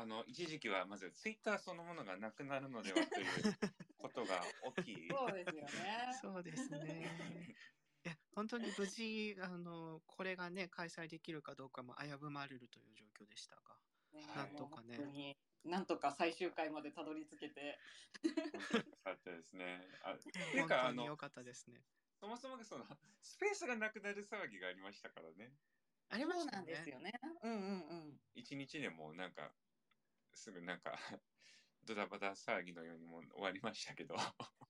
あの一時期はまずツイッターそのものがなくなるのではということが大きい。そうですよね。そうですね。いや本当に無事あのこれがね開催できるかどうかも危ぶまれるという状況でしたが、ねなんとかねなんとか最終回までたどり着けて。よかったですね。あっていう本かあの当に良かったですね。そもそもがそのスペースがなくなる騒ぎがありましたからね。ありまそうなんしたね。ですよね。うんうんうん。一日でもうなんかすぐなんか ドタバタ騒ぎのようにもう終わりましたけど。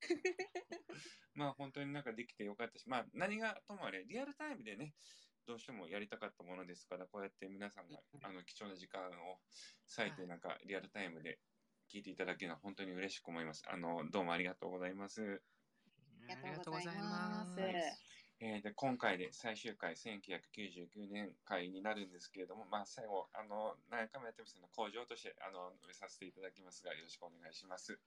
まあ本当になんかできてよかったしまあ何がともあれリアルタイムでねどうしてもやりたかったものですからこうやって皆さんがあの貴重な時間を割いてはいなんかリアルタイムで聞いていただけるのは本当に嬉しく思います。あのどうもありがとうございます。ありがとうございますえーで今回で最終回1999年回になるんですけれども、まあ、最後あの何回もやってますので工場としてあの植えさせていただきますがよろしくお願いします。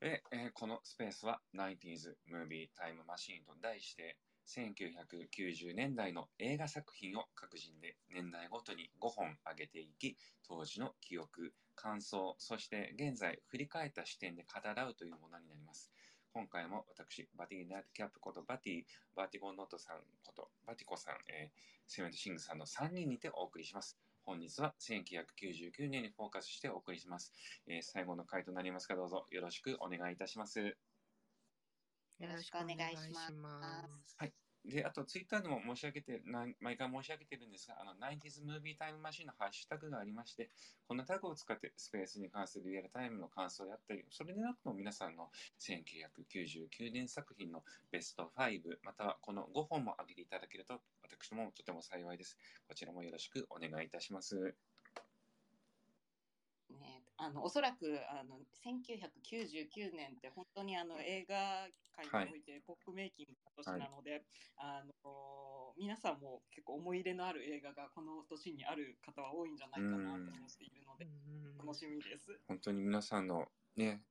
で、えーこのスペースは 90s Movie Time Machine と題して1990年代の映画作品を各人で年代ごとに5本上げていき当時の記憶感想そして現在振り返った視点で語らうというものになります今回も私バティナイトキャップことバティバティゴノートさんことバティコさん、えーセメントシングさんの3人にてお送りします。本日は1999年にフォーカスしてお送りします、えー最後の回となりますがどうぞよろしくお願いいたします。よろしくお願いします。で、あと、ツイッターでも申し上げて、毎回申し上げてるんですが、あの、90s Movie Time Machine のハッシュタグがありまして、このタグを使ってスペースに関するリアルタイムの感想であったり、それでなくても皆さんの1999年作品のベスト5、またはこの5本も挙げていただけると、私もとても幸いです。こちらもよろしくお願いいたします。ね、あのおそらくあの1999年って本当にあの映画界においてポップメイキングの年なので、あの皆さんも結構思い入れのある映画がこの年にある方は多いんじゃないかなと思っているのでうん楽しみです。本当に皆さんのね、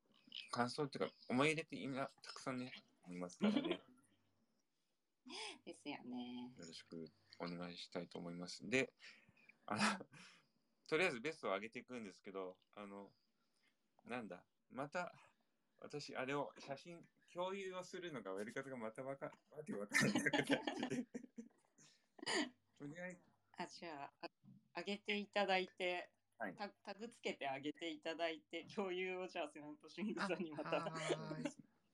感想っていうか、思い入れって今たくさんね、ありますからね。ですよね。よろしくお願いしたいと思います。で、あの、とりあえずベストを上げていくんですけど、あの、なんだ、また、私、あれを写真共有をするのがやり方がまたわか、わけわからなくなってて。とりあえず、あじゃああげていただいて、はいタタグつけてあげていただいて共有をじゃあセナントシングさんにまた。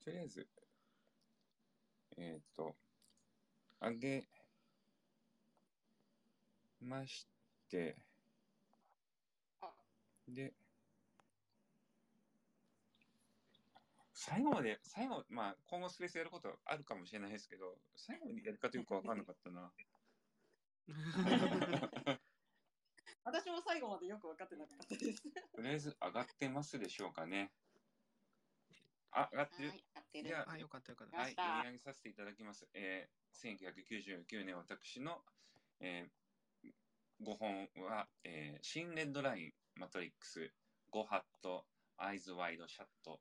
とりあえず、えっ、と、上げまして、あで、最後まで、最後、まあ、今後スペースやることあるかもしれないですけど、最後までやり方よくわかんなかったな。私も最後までよく分かってなかったです。とりあえず上がってますでしょうかね。あ、上がってる。はい、やってる。じゃあ、よかったよかった。はい、読み上げさせていただきます。えー、1999年私の、えー、5本は、えー、シン・レッド・ライン、マトリックス、ゴハット、アイズワイドシャット、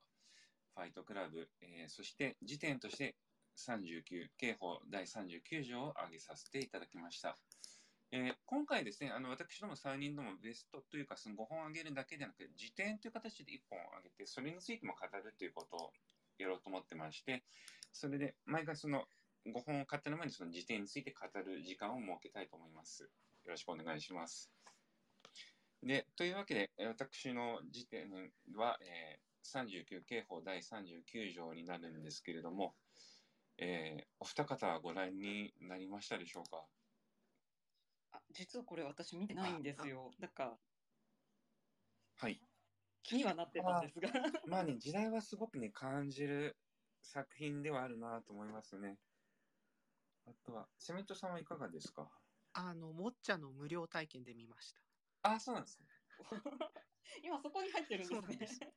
ファイトクラブ、えー、そして次点として39、刑法第39条を挙げさせていただきました。えー今回ですね、あの私ども3人ともベストというか、その5本挙げるだけでなく、時点という形で1本挙げて、それについても語るということをやろうと思ってまして、それで毎回その5本を買ったの前にその時点について語る時間を設けたいと思います。よろしくお願いします。で、というわけで、えー私の時点は、えー39刑法第39条になるんですけれども、えーお二方はご覧になりましたでしょうか？あ実はこれ私見てないんですよ。だからはい。気にはなってたんですが。まあね、時代はすごくね、感じる作品ではあるなと思いますね。あとは、セメントさんはいかがですか？あの、モッチャの無料体験で見ました。あ、そうなんですね。今そこに入ってるんそうなんですですね。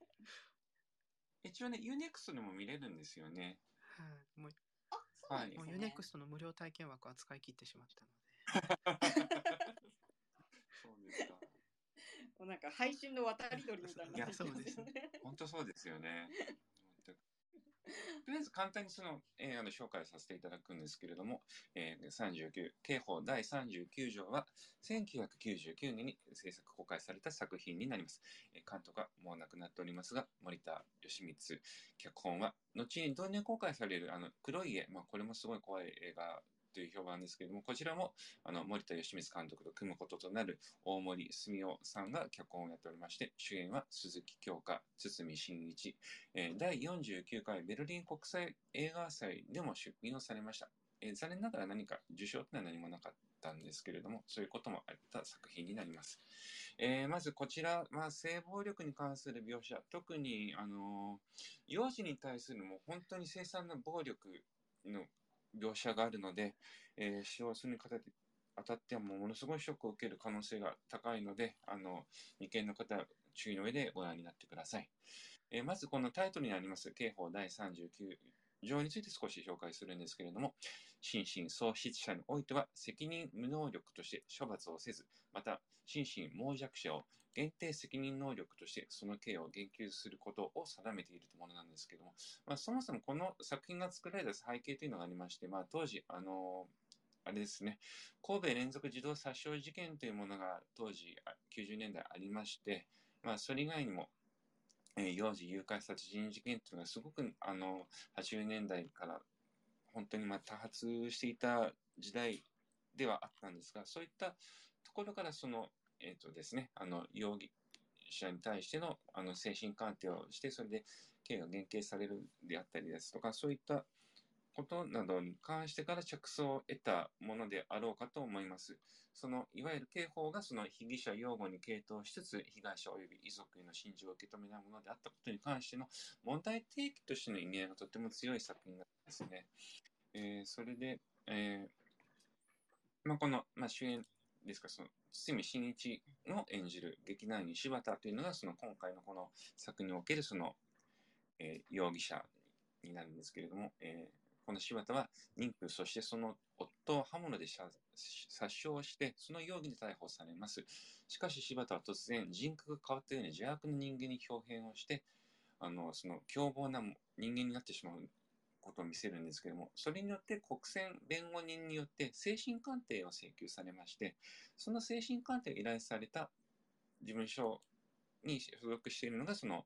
一応ね、UNEXT でも見れるんですよね。はい。もう、あ、そうなんでもうすね。ユネクストの無料体験枠は使い切ってしまったので。そうですか。もうなんか配信の渡り鳥みたいになってますよね。本当そうですよね。とりあえず簡単にその映画の紹介させていただくんですけれども、えー、39、刑法第39条は、1999年に制作公開された作品になります。えー、監督はもう亡くなっておりますが、森田義満、脚本は、後に同年公開される、あの、黒い家、まあ、これもすごい怖い映画という評判ですけれども、こちらもあの森田義満監督と組むこととなる大森澄夫さんが脚本をやっておりまして、主演は鈴木京香、堤真一、えー、第49回ベルリン国際映画祭でも出品をされました。えー、残念ながら何か受賞というのは何もなかったんですけれども、そういうこともあった作品になります。えー、まずこちら、ま、性暴力に関する描写、特に、あの幼児に対するもう本当に凄惨な暴力の描写があるので、えー、使用する方当たってはもものすごいショックを受ける可能性が高いので、あの、未見の方、注意の上でご覧になってください。えー、まずこのタイトルにあります、刑法第39条について少し紹介するんですけれども、心神喪失者においては責任無能力として処罰をせず、また心神耗弱者を限定責任能力としてその刑を言及することを定めているものなんですけども、まあ、そもそもこの作品が作られた背景というのがありまして、まあ、当時、あのあれですね、神戸連続児童殺傷事件というものが当時90年代ありまして、まあ、それ以外にも、えー、幼児誘拐殺人事件というのがすごくあの80年代から本当にまあ多発していた時代ではあったんですが、そういったところからそのえっ、ー、とですね、あの、容疑者に対しての、あの、精神鑑定をして、それで刑が減刑されるであったりですとか、そういったことなどに関してから着想を得たものであろうかと思います。その、いわゆる刑法がその被疑者擁護に傾倒しつつ、被害者及び遺族への心情を受け止めないものであったことに関しての問題提起としての意味合いがとても強い作品なんですね。えー、それで、えー、まあ、この、まあ、主演ですか、その、堤真一の演じる劇団員柴田というのが、その今回のこの作におけるその、えー、容疑者になるんですけれども、えー、この柴田は妊婦、そしてその夫を刃物で殺傷して、その容疑で逮捕されます。しかし柴田は突然人格が変わったように邪悪な人間に表変をして、あの、その凶暴な人間になってしまうことを見せるんですけども、それによって国選弁護人によって精神鑑定を請求されまして、その精神鑑定を依頼された事務所に所属しているのが、その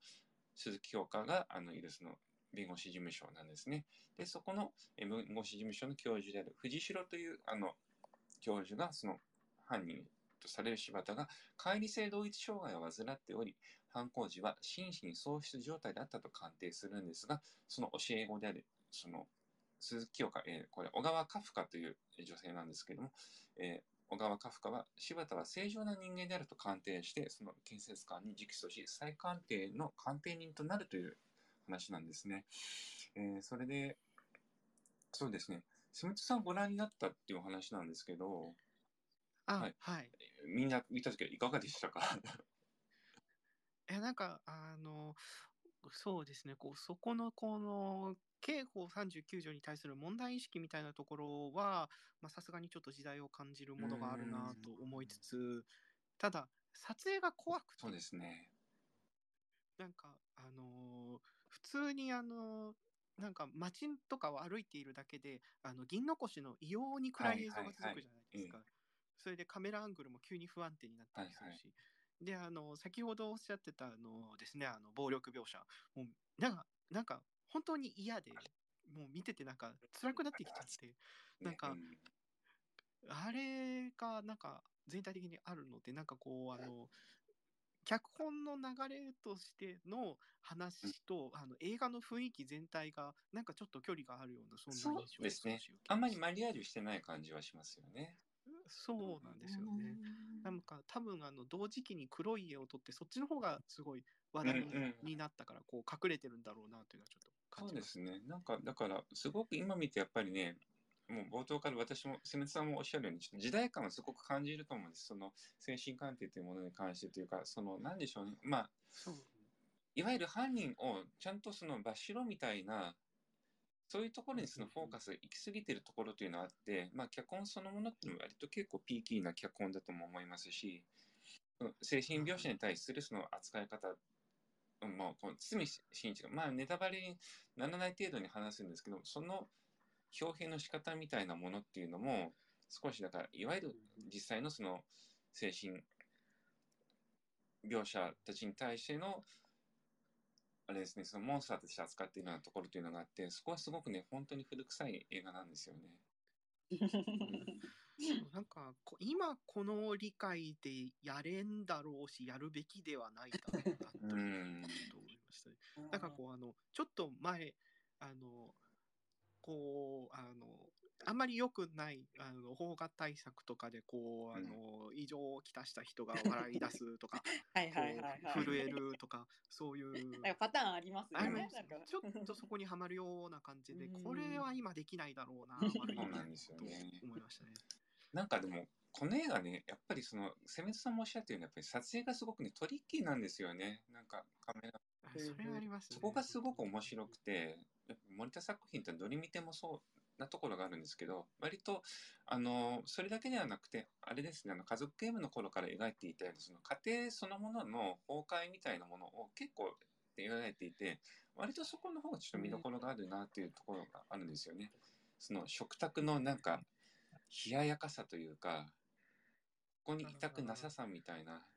鈴木京香があのいるその弁護士事務所なんですね。で、そこの弁護士事務所の教授である藤代というあの教授がその犯人とされる柴田が乖離性同一障害を患っており、犯行時は心神喪失状態であったと鑑定するんですが、その教え子であるその、鈴木京香、えー、これ、小川カフカという女性なんですけども、えー、小川カフカは、柴田は正常な人間であると鑑定して、その建設官に直訴し、再鑑定の鑑定人となるという話なんですね。えー、それで、そうですね、スミッさんご覧になったっていうお話なんですけど、はい、はい、みんな見た時はいかがでしたか？え、なんか、あの、そうですね、こう、そこの、この、刑法39条に対する問題意識みたいなところは、さすがにちょっと時代を感じるものがあるなと思いつつ、ただ、撮影が怖くて。そうですね。なんか、あのー、普通にあのー、なんか街とかを歩いているだけで、あの銀の腰の異様に暗い映像が続くじゃないですか。それでカメラアングルも急に不安定になったりするし。はいはいで、あの、先ほどおっしゃってた、あのですね、あの、暴力描写。もう、なんか、なんか、本当に嫌で、もう見ててなんか辛くなってきちゃって、なんか、あれがなんか全体的にあるので、なんかこう、あの、脚本の流れとしての話と、あの映画の雰囲気全体がなんかちょっと距離があるようなそんな印象ですね。あんまりマリアージュしてない感じはしますよね。そうなんですよね。なんか多分あの同時期に黒い家を撮ってそっちの方がすごい話題になったから、こう隠れてるんだろうなというのはちょっと感じます。そうですね。なんかだからすごく今見てやっぱりね、もう冒頭から私も、瀬根さんもおっしゃるように、ちょっと時代感をすごく感じると思うんです。その精神鑑定というものに関してというか、その、なんでしょうね。まあ、いわゆる犯人をちゃんとその場しろみたいなそういうところにそのフォーカスが行き過ぎてるところというのがあって、まあ、脚本そのものっていうのは割と結構ピーキーな脚本だとも思いますし、精神描写に対するその扱い方うんもうこの堤真一が、まあ、ネタバレにならない程度に話すんですけど、その表現の仕方みたいなものっていうのも、少しだから、いわゆる実際のその精神描写たちに対しての、あれですね、そのモンスターとして扱っているようなところというのがあって、そこはすごくね、本当に古臭い映画なんですよね。なんかこ今この理解でやれんだろうしやるべきではないだろうなとうん。と思いましたね。なんかこうあのちょっと前あのこうあのあんまり良くないあの邦画対策とかでこうあの異常をきたした人が笑い出すとかはいこはいはいはうい。震えるとかそういうなんかパターンありますよね。なんかすちょっとそこにはまるような感じでうんこれは今できないだろうな悪いそうなんですよとね思いましたね。なんかでも、この映画ね、やっぱりその、セメトさんもおっしゃったように、やっぱり撮影がすごくね、トリッキーなんですよね。なんかカメラあそれはありますね。そこがすごく面白くて、森田作品ってどれ見てもそうなところがあるんですけど、割と、あの、それだけではなくて、あれですね、あの、家族ゲームの頃から描いていたような、その家庭そのものの崩壊みたいなものを結構描いていて、割とそこの方がちょっと見どころがあるなっていうところがあるんですよね。その食卓のなんか、冷ややかさというか、ここにいたくなささみたいな。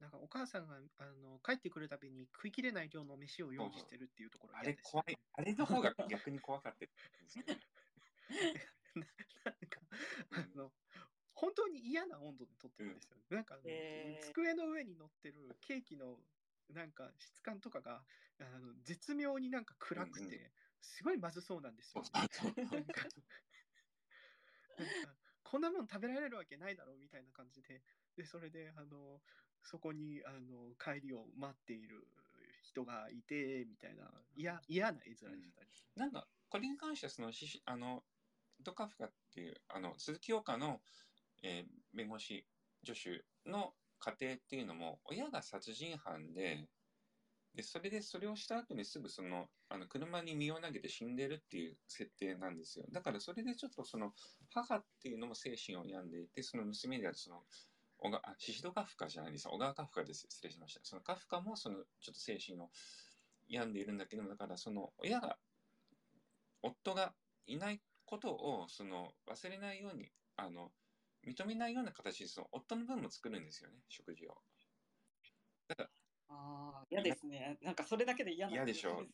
なんかお母さんがあの帰ってくるたびに食い切れない量の飯を用意してるっていうところあ嫌ですよね。れ怖い、あれの方が逆に怖かったですよね。なんかあの本当に嫌な温度で撮ってるんですよ。なんかあの、へー。机の上に乗ってるケーキのなんか質感とかがあの絶妙になんか暗くて、うんうん。すごいまずそうなんですよ、そうそうそう。なんかなんかこんなもん食べられるわけないだろうみたいな感じで。でそれであのそこにあの帰りを待っている人がいてみたいな嫌嫌な絵面でしたね。なんか、これに関しては、その、ししあの、ドカフカっていう、あの、鈴木岡の、えー弁護士助手の家庭っていうのも、親が殺人犯で、で、それでそれをした後にすぐその、あの、車に身を投げて死んでるっていう設定なんですよ。だからそれでちょっとその、母っていうのも精神を病んでいて、その娘であるその、小川、あ、シシドカフカじゃないです。小川カフカです。失礼しました。そのカフカもその、ちょっと精神を病んでいるんだけども、だからその、親が、夫がいないことを、その、忘れないように、あの、認めないような形で、その、夫の分も作るんですよね、食事を。ああ、嫌ですね。なんかそれだけで嫌な嫌でしょ。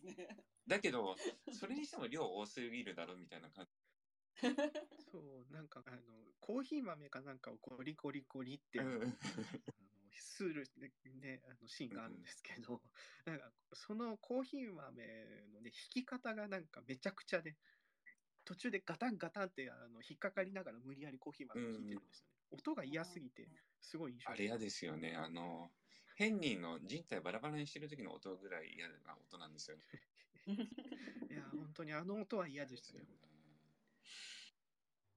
だけど、それにしても量多すぎるだろ、みたいな感じ。そう、なんか、あの、コーヒー豆かなんかをゴリゴリゴリって、あの、するね、ねあのシーンがあるんですけど、なんか、そのコーヒー豆のね、引き方がなんかめちゃくちゃで、途中でガタンガタンってあの引っかかりながら無理やりコーヒー豆を引いてるんですよね。音が嫌すぎて、すごい印象あれ嫌ですよね。あの、ヘンリーの人体バラバラにしてる時の音ぐらい嫌な音なんですよね。いや、本当にあの音は嫌でしたよ。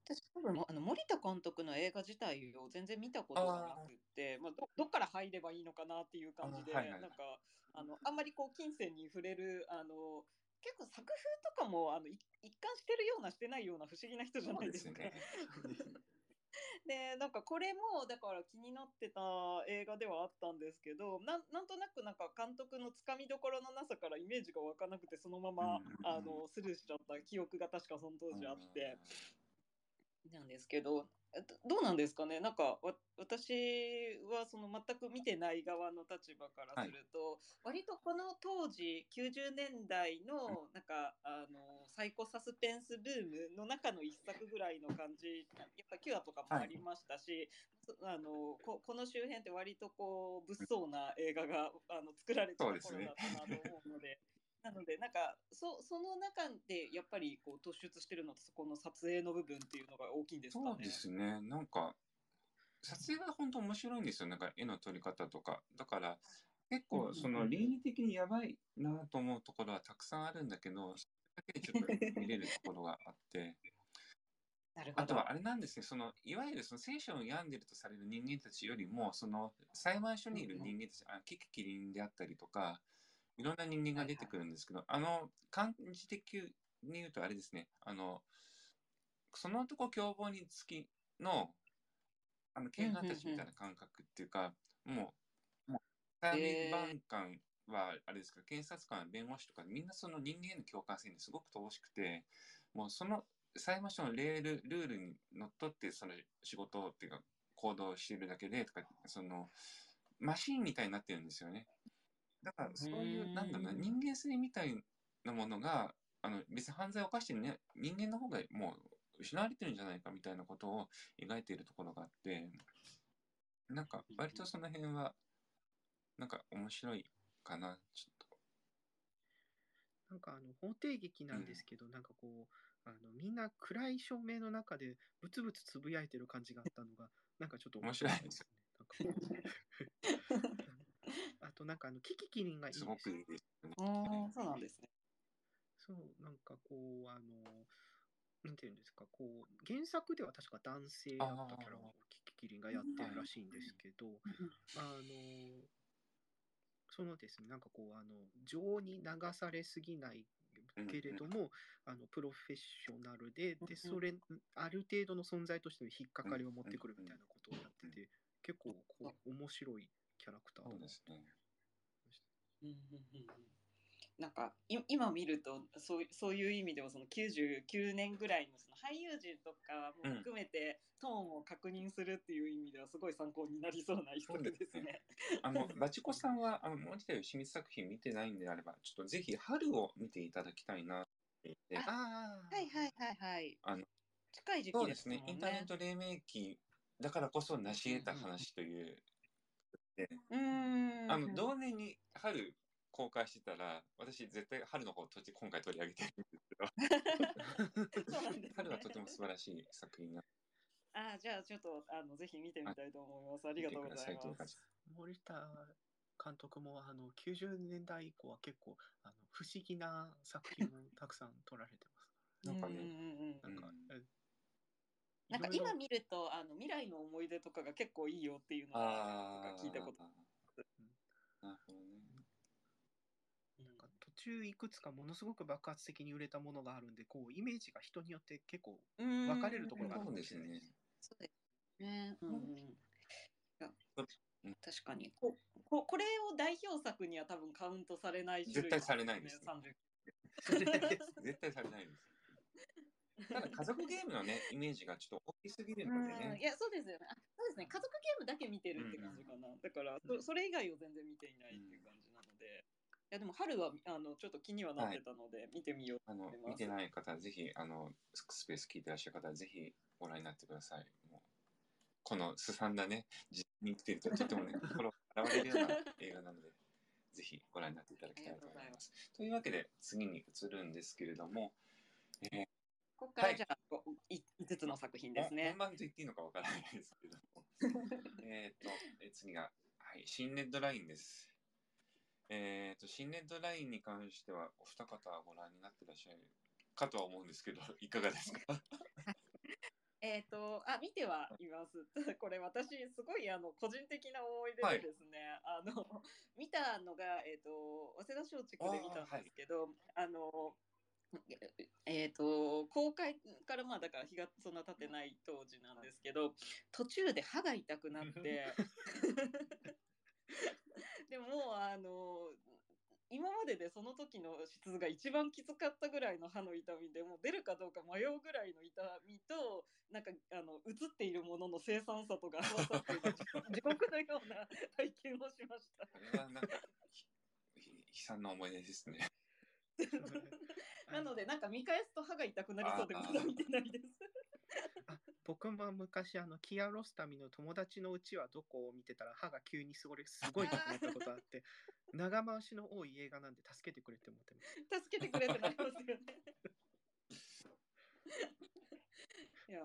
私多分あの森田監督の映画自体を全然見たことがなくってまあ、どどっから入ればいいのかなっていう感じで、あはいはいなんかあのあんまりこう金銭に触れるあの結構作風とかもあのい一貫してるようなしてないような不思議な人じゃないですか。でなんかこれもだから気になってた映画ではあったんですけどなんなんとなくなんか監督のつかみどころのなさからイメージが湧かなくてそのまま、あのスルーしちゃった記憶が確かその当時あって。なんですけどえどどうなんですかね？なんかわ私はその全く見てない側の立場からすると、割とこの当時90年代のなんかあのサイコサスペンスブームの中の一作ぐらいの感じやっぱキュアとかもありましたし、そあのここの周辺って割とこう物騒な映画があの作られてた頃だったなと思うので。なのでなんかそその中でやっぱりこう突出してるのとそこの撮影の部分っていうのが大きいんですかね。そうですね。なんか、撮影が本当面白いんですよ。なんか絵の撮り方とか。だから、結うんうんうん構その倫理的にやばいなと思うところはたくさんあるんだけど、それだけでちょっと見れるところがあって。なるほど。あとはあれなんですね、そのいわゆるその聖書を病んでるとされる人間たちよりも、その裁判所にいる人間たち、あキキキリンであったりとか、いろんな人間が出てくるんですけど、あの、漢字的に言うとあれですね、あの、その男凶暴につきの、あの、警官たちみたいな感覚っていうか、もう、も裁判官は、あれですか、検察官、弁護士とか、みんなその人間への共感性にすごく乏しくて、もうその裁判所のレール、ルールにのっとって、その仕事っていうか、行動しているだけで、とか、その、マシーンみたいになってるんですよね。だから、そういう、なんだろうな、人間性みたいなものが、あの、別に犯罪を犯してる、ね、人間の方がもう失われてるんじゃないかみたいなことを描いているところがあって、なんか、割とその辺は、なんか面白いかな、ちょっと。なんかあの法廷劇なんですけど、うん、なんかこうあのみんな暗い照明の中でブツブツつぶやいてる感じがあったのがなんかちょっと面白いですよね。あとなんかあのキキキリンがいいですすごくいいですね。あそうなんですね。そうなんかこうあのなんていうんですかこう原作では確か男性だったキャラをキキキリンがやってるらしいんですけどあのそのですね、なんかこう、あの、情に流されすぎないけれども、あのプロフェッショナルで、で、それ、ある程度の存在としての引っかかりを持ってくるみたいなことをやってて、結構こう面白いキャラクターだそうですね。なんか今見るとそうそういう意味でもその99年ぐらいのその俳優陣とかも含めてトーンを確認するっていう意味ではすごい参考になりそうな一作ですね。ねあの バチコさんはあの森田義満作品見てないんであればちょっとぜひ春を見ていただきたいなってああはいはいはいはい。あの近い時期ですね、ね、インターネット黎明期だからこそ成し得た話という。うん、あの同年に春公開してたら、私絶対春の方と今回取り上げてるんですけど。ね、春はとても素晴らしい作品なあじゃあちょっとあのぜひ見てみたいと思います。ありがとうございます。森田監督もあの90年代以降は結構あの不思議な作品をたくさん撮られてます。なんかね、なんか、なんか今見るとあの未来の思い出とかが結構いいよっていうのが聞いたことある。なるほどね。中いくつかものすごく爆発的に売れたものがあるんで、こうイメージが人によって結構分かれるところがあるんですよね。そうですね。うん、確かにこここれを代表作には多分カウントされない 絶対されないです、ね、絶対されないです。ただ家族ゲームのね、イメージがちょっと大きすぎるのでね。いや、そうですよね。あそうですね。家族ゲームだけ見てるって感じかな。うん、だからそ、それ以外を全然見ていないっていう感じなので。いやでも春はあのちょっと気にはなってたので、見てみようあの見てない方ぜひあのスペース聞いてらっしゃる方ぜひご覧になってくださいこのすさんだね実に生きているととてもね 心洗われるような映画なのでぜひご覧になっていただきたいと思いますというわけで次に移るんですけれども、えー、ここからじゃあ、はい、5つの作品ですね。本番と言っていいのかわからないですけれども。えっと次が、はい、新レッドラインです。えっ、ー、と、新ネットラインに関しては、お二方はご覧になってらっしゃるかとは思うんですけど、いかがですか？えっと、あ、見てはいます。これ私、すごいあの個人的な思い出でですね、はい、あの、見たのが、えっ、ー、と、早稲田松竹で見たんですけど、あ,、の、えっ、ー、と、公開からまあだから日がそんな経ってない当時なんですけど、途中で歯が痛くなって、でもあの今まででその時の質が一番きつかったぐらいの歯の痛みでも出るかどうか迷うぐらいの痛みとなんかあの映っているものの生産さとか合わさって地獄のような体験をしました。これはなんか悲惨な思い出ですね。なのでなんか見返すと歯が痛くなりそうでまだ見てないです。あ僕も昔あのキア・ロスタミの友達のうちはどこを見てたら歯が急にすごいすごい痛くなったことあって 長回しの多い映画なんで助けてくれって思ってます助けてくれってなります。よ ねいや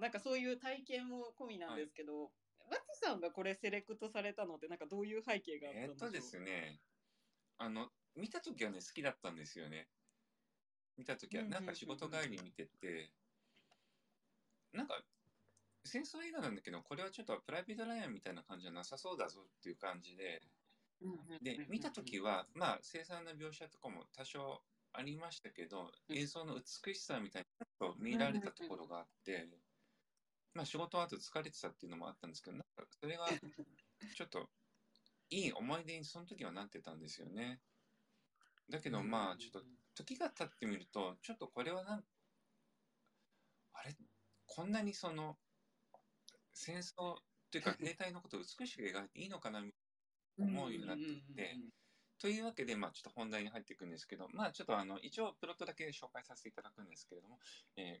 なんかそういう体験も込みなんですけど、はい、バツさんがこれセレクトされたのってなんかどういう背景があったんでしょう？えっとですね。あの見た時はね好きだったんですよね見た時はなんか仕事帰り見てて、なんか戦争映画なんだけどこれはちょっとプライベートライアンみたいな感じじゃなさそうだぞっていう感じでで見た時はまあ凄惨な描写とかも多少ありましたけど映像の美しさみたいにちょっと見られたところがあってまあ仕事後疲れてたっていうのもあったんですけどなんかそれがちょっといい思い出にその時はなってたんですよね。だけどまあちょっと時が経ってみるとちょっとこれはなんあれ？こんなにその戦争というか 兵隊のことを美しく描いていいのかな思うようになってきて。というわけで、まあ、ちょっと本題に入っていくんですけど、まあ、ちょっとあの一応プロットだけ紹介させていただくんですけれども、えー、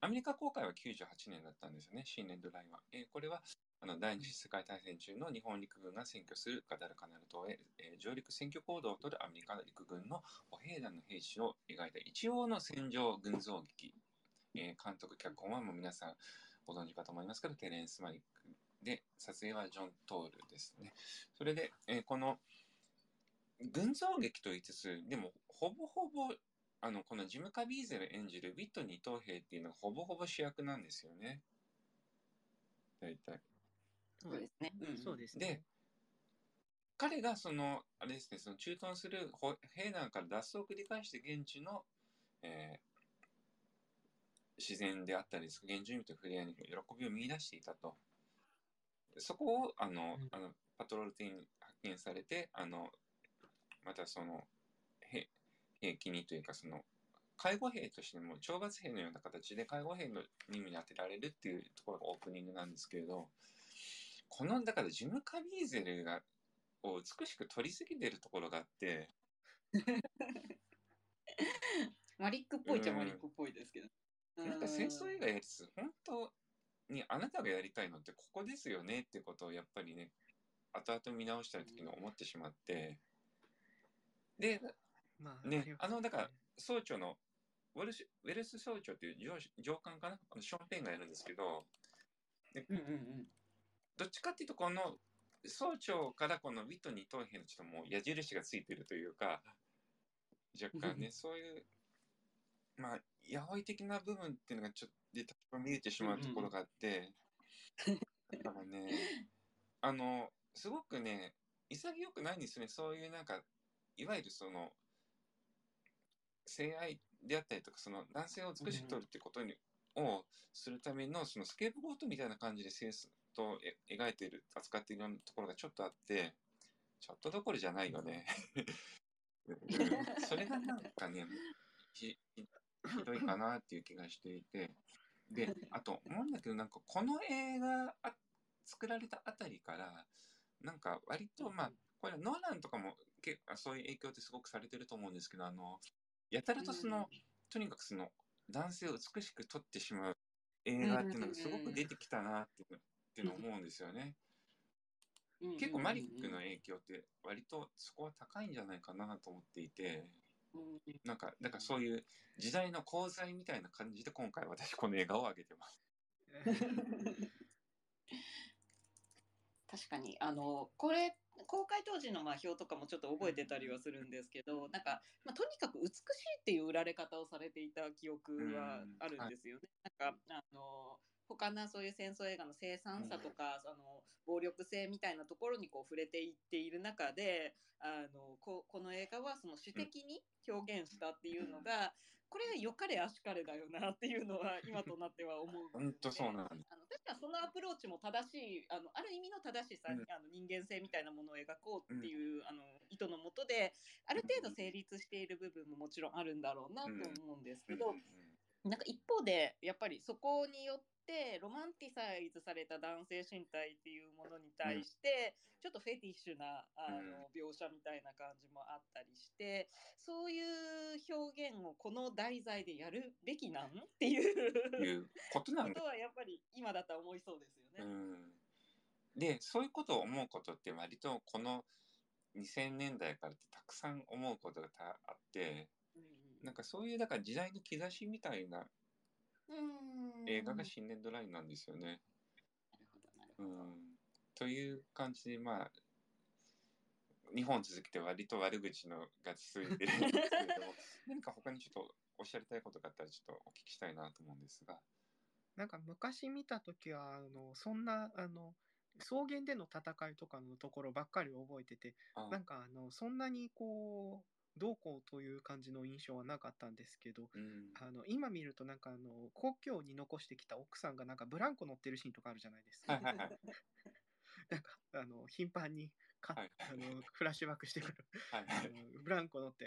アメリカ公開は98年だったんですよね、新年度ラインは。えー、これはあの第二次世界大戦中の日本陸軍が占拠するガダルカナル島へ、えー、上陸選挙行動をとるアメリカ陸軍の歩兵団の兵士を描いた一応の戦場群像劇、えー、監督脚本はもう皆さんご存知かと思いますけどテレンス・マリックで撮影はジョン・トールですね。それで、えー、この群像劇と言いつつでもほぼほぼあのこのジム・カビーゼル演じるウィットニー・トーヘイっていうのがほぼほぼ主役なんですよね。大体。そうですね、うん、そうですね。で彼がそのあれですねその駐屯する兵団から脱走を繰り返して現地の、えー、自然であったり原住民と触れ合いに喜びを見出していたと。そこをあの、うん、あのパトロール艇に発見されてあのまたその兵兵器にというかその介護兵としても懲罰兵のような形で介護兵の任務に当てられるっていうところがオープニングなんですけれどこのだからジム・カビーゼルがを美しく撮りすぎてるところがあってマリックっぽいじゃマリックっぽいですけど、なんか戦争映画やりつつ本当にあなたがやりたいのってここですよねってことをやっぱりね後々見直した時に思ってしまって、で、まあ、ね、あの、だから、総長の、ウェルスウェルス総長っていう上上官かな？あのショーン・ペンがやるんですけど、でうんうんうん、どっちかっていうと、この総長からこのウィットニー・トーヘンのちょっともう矢印がついてるというか、若干ね、そういう、まあ、やわい的な部分っていうのがちょっと見えてしまうところがあって、だからね、あの、すごくね、潔くないんですね、そういうなんか、いわゆるその性愛であったりとかその男性を美しく撮るってことに、うん、をするためのそのスケープゴートみたいな感じでセンスと描いている扱っているところがちょっとあってちょっとどころじゃないよね。それがなんかねひひどいかなっていう気がしていて。であと思うんだけどなんかこの映画あ作られたあたりからなんか割とまあこれノーランとかもけそういう影響ってすごくされてると思うんですけどあのやたらとその、とにかくその男性を美しく撮ってしまう映画っていうのがすごく出てきたなっていうっていうのを思うんですよね。結構マリックの影響って割とそこは高いんじゃないかなと思っていて。なんか、だからそういう時代の功罪みたいな感じで今回私この映画を上げてます。確かにあのこれ公開当時のまあ表とかもちょっと覚えてたりはするんですけどなんか、まあ、とにかく美しいっていう売られ方をされていた記憶はあるんですよね。なんかあの他のそういう戦争映画の凄惨さとか、その暴力性みたいなところにこう触れていっている中であのここの映画はその主的に表現したっていうのが、これが良かれ悪かれだよなっていうのは今となっては思う本当そうなんあの確かそのアプローチも正しいあのある意味の正しさ、うん、あの人間性みたいなものを描こうっていう、うん、あの意図のもとである程度成立している部分ももちろんあるんだろうなと思うんですけど、うん、なんか一方でやっぱりそこによってってロマンティサイズされた男性身体っていうものに対して、ちょっとフェティッシュなあの描写みたいな感じもあったりしてそういう表現をこの題材でやるべきなんっていうことはやっぱり今だったら思いそうですよね。でそういうことを思うことって割とこの2000年代からってたくさん思うことがあって、うん、なんかそういうだから時代の兆しみたいな映画が新年度ラインなんですよね。なるほどなるほど。という感じでまあ日本続きて割と悪口のが続いてるんですけれども 何か他にちょっとおっしゃりたいことがあったらちょっとお聞きしたいなと思うんですが。なんか昔見た時はあのそんなあの草原での戦いとかのところばっかり覚えててなんかあのそんなにこうどうこうという感じの印象はなかったんですけど、うん、あの今見るとなんかあの故郷に残してきた奥さんがなんかブランコ乗ってるシーンとかあるじゃないですか。なんかあの頻繁にか、はい。あのフラッシュバックしてくる。はいあのブランコ乗って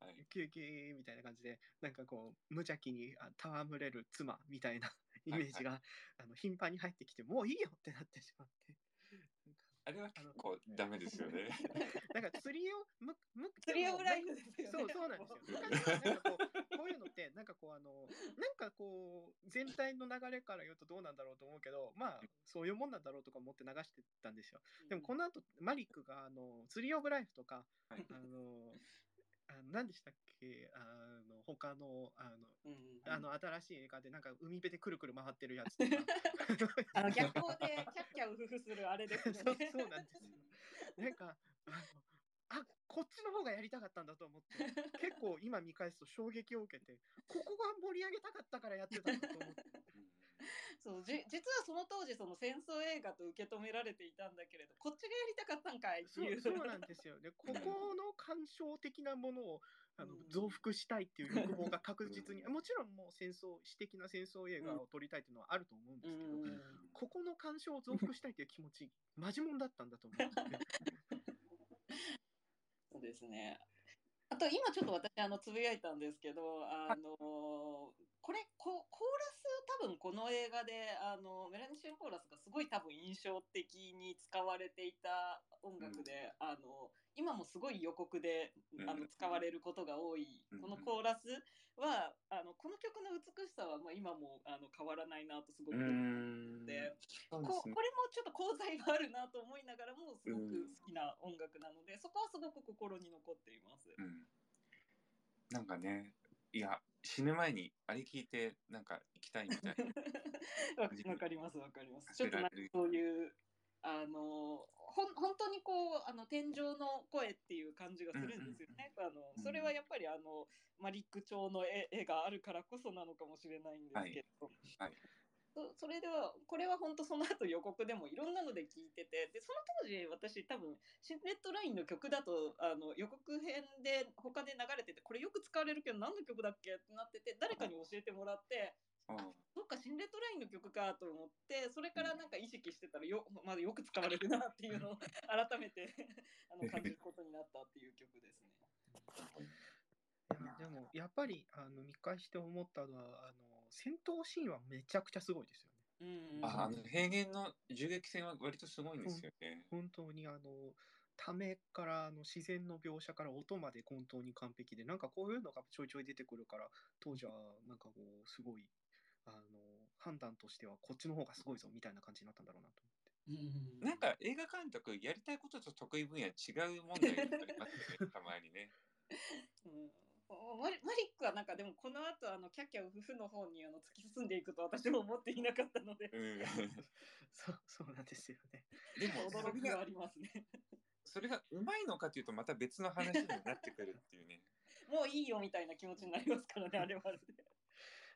はい。キューキューみたいな感じでなんかこう無邪気にあ戯れる妻みたいなイメージが、あの頻繁に入ってきてもういいよってなってしまってあれは結構ダメですよね。なんか釣りをむむ釣りオブライフですよね。そうそうなんですよ。昔はなんかこうこういうのってなんかこうあのなんかこう全体の流れから言うとどうなんだろうと思うけどまあそういうもんなんだろうとか思って流してたんですよ。でもこの後マリックがあの釣りオブライフとか、はいあのあの何でしたっけ？あの他のあのうんあの新しい映画でなんか海辺でくるくる回ってるやつとか。あの逆光でキャッキャウフフするあれですよ そうね。そうなんですよ。なんかあのあこっちの方がやりたかったんだと思って。結構今見返すと衝撃を受けてここが盛り上げたかったからやってたんだと思って そうじ実はその当時その戦争映画と受け止められていたんだけれどこっちがやりたかったんかいっていう。そうなんですよね ここの感傷的なものをあのうん増幅したいっていう欲望が確実にもちろんもう戦争詩的な戦争映画を撮りたいっていうのはあると思うんですけど、うんここの感傷を増幅したいっていう気持ちマジもんだったんだと思うん。そうですね。あと今ちょっと私あのつぶやいたんですけど、あのこれココーラス多分この映画であのメラニシュンコーラスがすごい多分印象的に使われていた音楽で、あの今もすごい予告でうん。あの使われることが多い、うん。このコーラスはあのこの曲の美しさはまあ今もあの変わらないなとすごくう思んって。ここれもちょっと功罪があるなと思いながらもすごく好きな音楽なので、そこはすごく心に残っています。うん。なんかね、いや、死ぬ前にあれ聞いて、なんか行きたいみたいな。わわかりますわかります。ちょっとなんかそういうあのほん本当にこうあの天井の声っていう感じがするんですよね。あのうんそれはやっぱりあのマリック調の絵絵があるからこそなのかもしれないんですけど。はいそそれではこれは本当その後予告でもいろんなので聞いててでその当時私多分シンレッドラインの曲だとあの予告編で他で流れててこれよく使われるけど何の曲だっけってなってて誰かに教えてもらってうん。そっかシンレッドラインの曲かと思ってそれからなんか意識してたらよまだよく使われるなっていうのを 改めて あの感じることになったっていう曲ですね。でもやっぱりあの見返して思ったのはあの戦闘シーンはめちゃくちゃすごいですよね。うんああの平原の銃撃戦は割とすごいんですよね。本当にあのためからあの自然の描写から音まで本当に完璧でなんかこういうのがちょいちょい出てくるから当時はなんかこうすごいあの判断としてはこっちの方がすごいぞみたいな感じになったんだろうなと思って。うんなんか映画監督やりたいことと得意分野違う問題がありますねたまにね。うんマリマリックはなんかでもこの後あのキャッキャウフフの方にあの突き進んでいくと私も思っていなかったのでうん、そうそうなんですよね。でもそれが驚きがありますね。それが うまいのかというとまた別の話になってくるっていうね。もういいよみたいな気持ちになりますからねあれはあれで。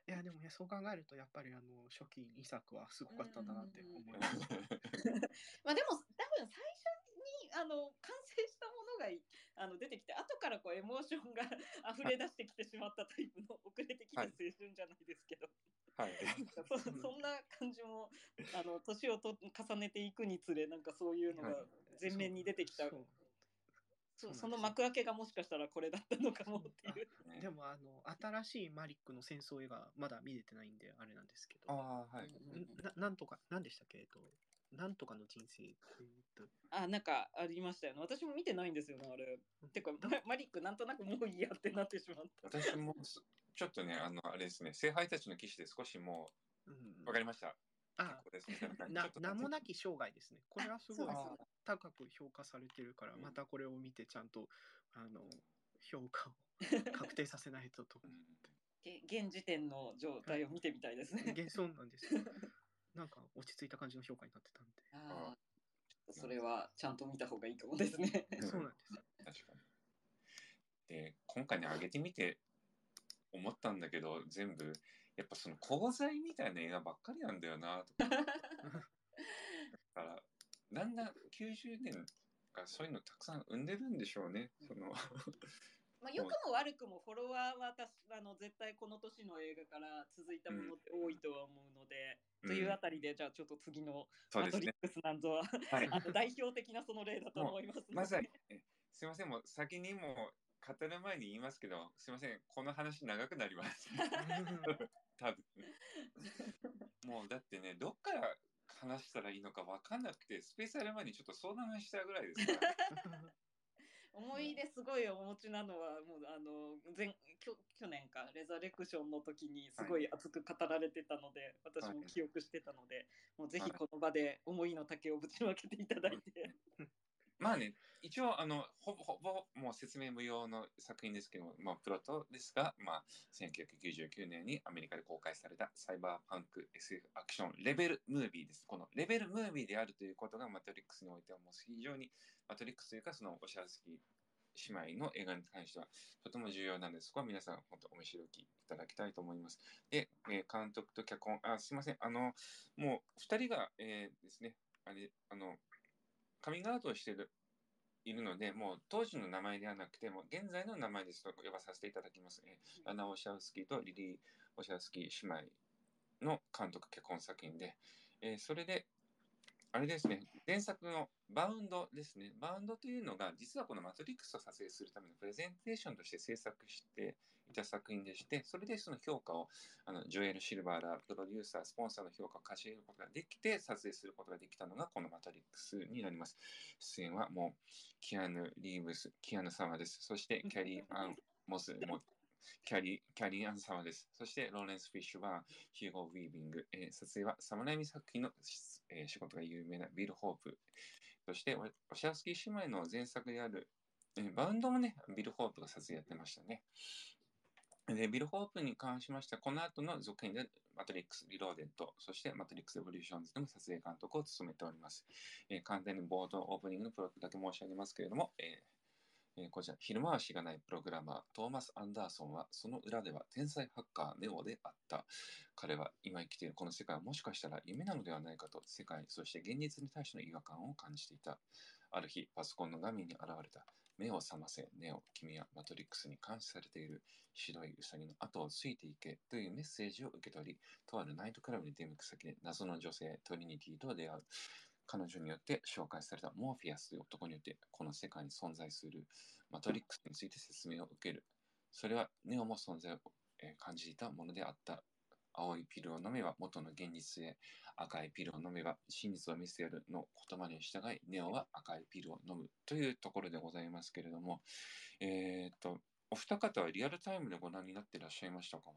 いやでもねそう考えるとやっぱりあの初期2作はすごかったんだなって思います。まあでも多分最初にあの完成したものがい あの出てきて後からこうエモーションが 溢れ出してきてしまったタイプの遅れてきた青春じゃないですけど、はい。そそんな感じもあの年をと重ねていくにつれなんかそういうのが前面に出てきた、そうそその幕開けがもしかしたらこれだったのかもっていう。ねでもあの新しいマリックの戦争映画まだ見れてないんであれなんですけど。ああはい。ななんとか、なんでしたっけ、えっと、なんとかの人生、えっと、あなんかありましたよね私も見てないんですよねあれ。てかママリックなんとなくもういいやってなってしまった。私もすちょっとねあのあれですね聖杯たちの騎士で少しもうんうわかりました。あここですみたいな感じ なちょっと名もなき生涯ですね。これはすごいあそうです高く評価されてるから、うんまたこれを見てちゃんとあの評価を確定させないととう。んげ現時点の状態を見てみたいですね。現そうなんですよ。なんか落ち着いた感じの評価になってたんで。ああ、それはちゃんと見た方がいいかもですね。うんそうなんですよ。確かに。で今回ね上げてみて思ったんだけど全部やっぱその功罪みたいな映画ばっかりなんだよなとか。だからだんだん90年がそういうのたくさん生んでるんでしょうね。その まあ、良くも悪くもフォロワーは私あの絶対この年の映画から続いたものって多いとは思うので、というあたりで、じゃあちょっと次のマトリッ。クスなんぞは、はい。あの代表的なその例だと思いますまさに、えすいません、もう先にもう語る前に言いますけど、すいません、この話長くなります。多分。もうだってね、どっから話したらいいのか分かんなくて、スペースやる前にちょっと相談したぐらいですから。思い出すごいお持ちなのはもうあの前きょ去年かレザレクションの時にすごい熱く語られてたので、私も記憶してたので、もうぜひこの場で思いの丈をぶちまけていただいて、まあね、一応、あの、ほぼ、ほぼ、もう説明無用の作品ですけど、まあ、プロットですが、まあ、1999年にアメリカで公開されたサイバーパンク SF アクションレベルムービーです。このレベルムービーであるということが、マトリックスにおいてはもう非常に、マトリックスというか、そのオシャルスキー姉妹の映画に関してはとても重要なんです。そこは皆さん、本当お見知りきいただきたいと思います。で、えー監督と脚本、あ、すいません、あの、もう2人が、えーですね、あれ、あの、カミングアウトをしているいるので、もう当時の名前ではなくて、もう現在の名前ですと呼ばさせていただきます。えーラナ・オシャウスキーとリリー・オシャウスキー姉妹の監督結婚作品で、えーそれで、あれですね、前作のバウンドですね。バウンドというのが、実はこのマトリックスを撮影するためのプレゼンテーションとして制作していた作品でして、それでその評価を、あのジョエル・シルバーらプロデューサー、スポンサーの評価を貸し得ることができて、撮影することができたのがこのマトリックスになります。出演はもう、キアヌ・リーブス、キアヌ様です。そして、キャリー・アン・モス、もキャリー、キャリー・アン様です。そして、ローレンス・フィッシュバーン、ヒュー・ウィービング、えー撮影はサムライミ作品の、えー仕事が有名なビル・ホープ、そして、オシャウスキー姉妹の前作である、えーバウンドもね、ビル・ホープが撮影やってましたね。で、ビル・ポープに関しましては、この後の続編で、マトリックス・リローデッド、そしてマトリックス・レボリューションズでも撮影監督を務めております。えー簡単に冒頭オープニングのプロットだけ申し上げますけれども、えーえーこちら、昼はしがないプログラマー、トーマス・アンダーソンは、その裏では天才ハッカー、ネオであった。彼は今生きているこの世界はもしかしたら夢なのではないかと、世界、そして現実に対しての違和感を感じていた。ある日、パソコンの画面に現れた。目を覚ませ、ネオ、君はマトリックスに監視されている白いウサギの後をついていけというメッセージを受け取り、とあるナイトクラブに出向く先で謎の女性、トリニティと出会う。彼女によって紹介されたモーフィアスという男によってこの世界に存在するマトリックスについて説明を受ける。それはネオも存在を、感じていたものであった。青いピルを飲めば元の現実へ、赤いピルを飲めば真実を見せてやるの言葉に従い、ネオは赤いピルを飲むというところでございますけれども、えーっと、お二方はリアルタイムでご覧になっていらっしゃいましたか？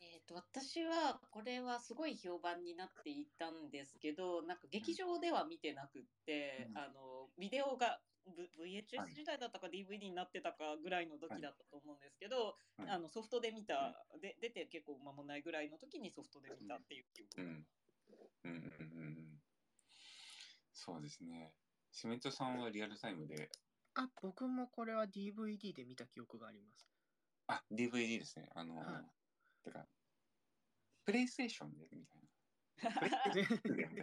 えー、と私はこれはすごい評判になっていたんですけどなんか劇場では見てなくって、うん。あのビデオが、VHS 時代だったか DVD になってたかぐらいの時だったと思うんですけど、はい。あのソフトで見た、で出て結構間もないぐらいの時にソフトで見たっていう記憶が、うん。うんうんうんうん。そうですね。シメントさんはリアルタイムで、あ、僕もこれは DVD で見た記憶があります。あ、DVD ですね。あの、はいだから、プレイステーションでみたいな。で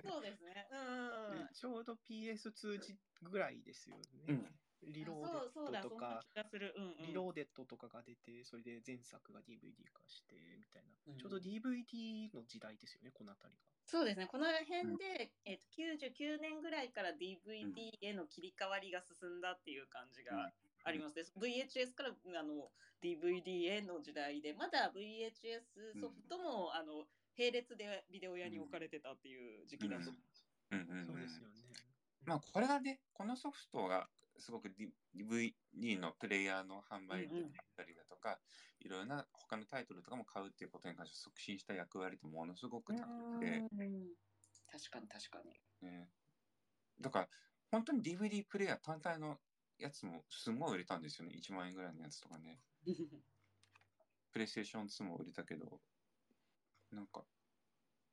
そうですね。うんうんうん。ちょうど PS2 時ぐらいですよね。うんリロあそうそうだ、ーデットとか。うんうん、リローデットとかが出て、それで前作が DVD 化してみたいな、うん。ちょうど DVD の時代ですよね、この辺りが。そうですね、この辺で、えっと99年ぐらいから DVD への切り替わりが進んだっていう感じがありますね。VHS からあの DVD への時代で、まだ VHS ソフトも、あの並列でビデオ屋に置かれてたっていう時期だと。うん。うん。うん。そうですよね。まあ、これがね、このソフトがすごく DVD のプレイヤーの販売であったりだとか、いろいろな他のタイトルとかも買うっていうことに関して促進した役割ってものすごく高くて、うん確かに確かに。ね、だから本当に DVD プレイヤー単体のやつもすごい売れたんですよね。1万円ぐらいのやつとかね。プレイステーション2も売れたけど、なんか、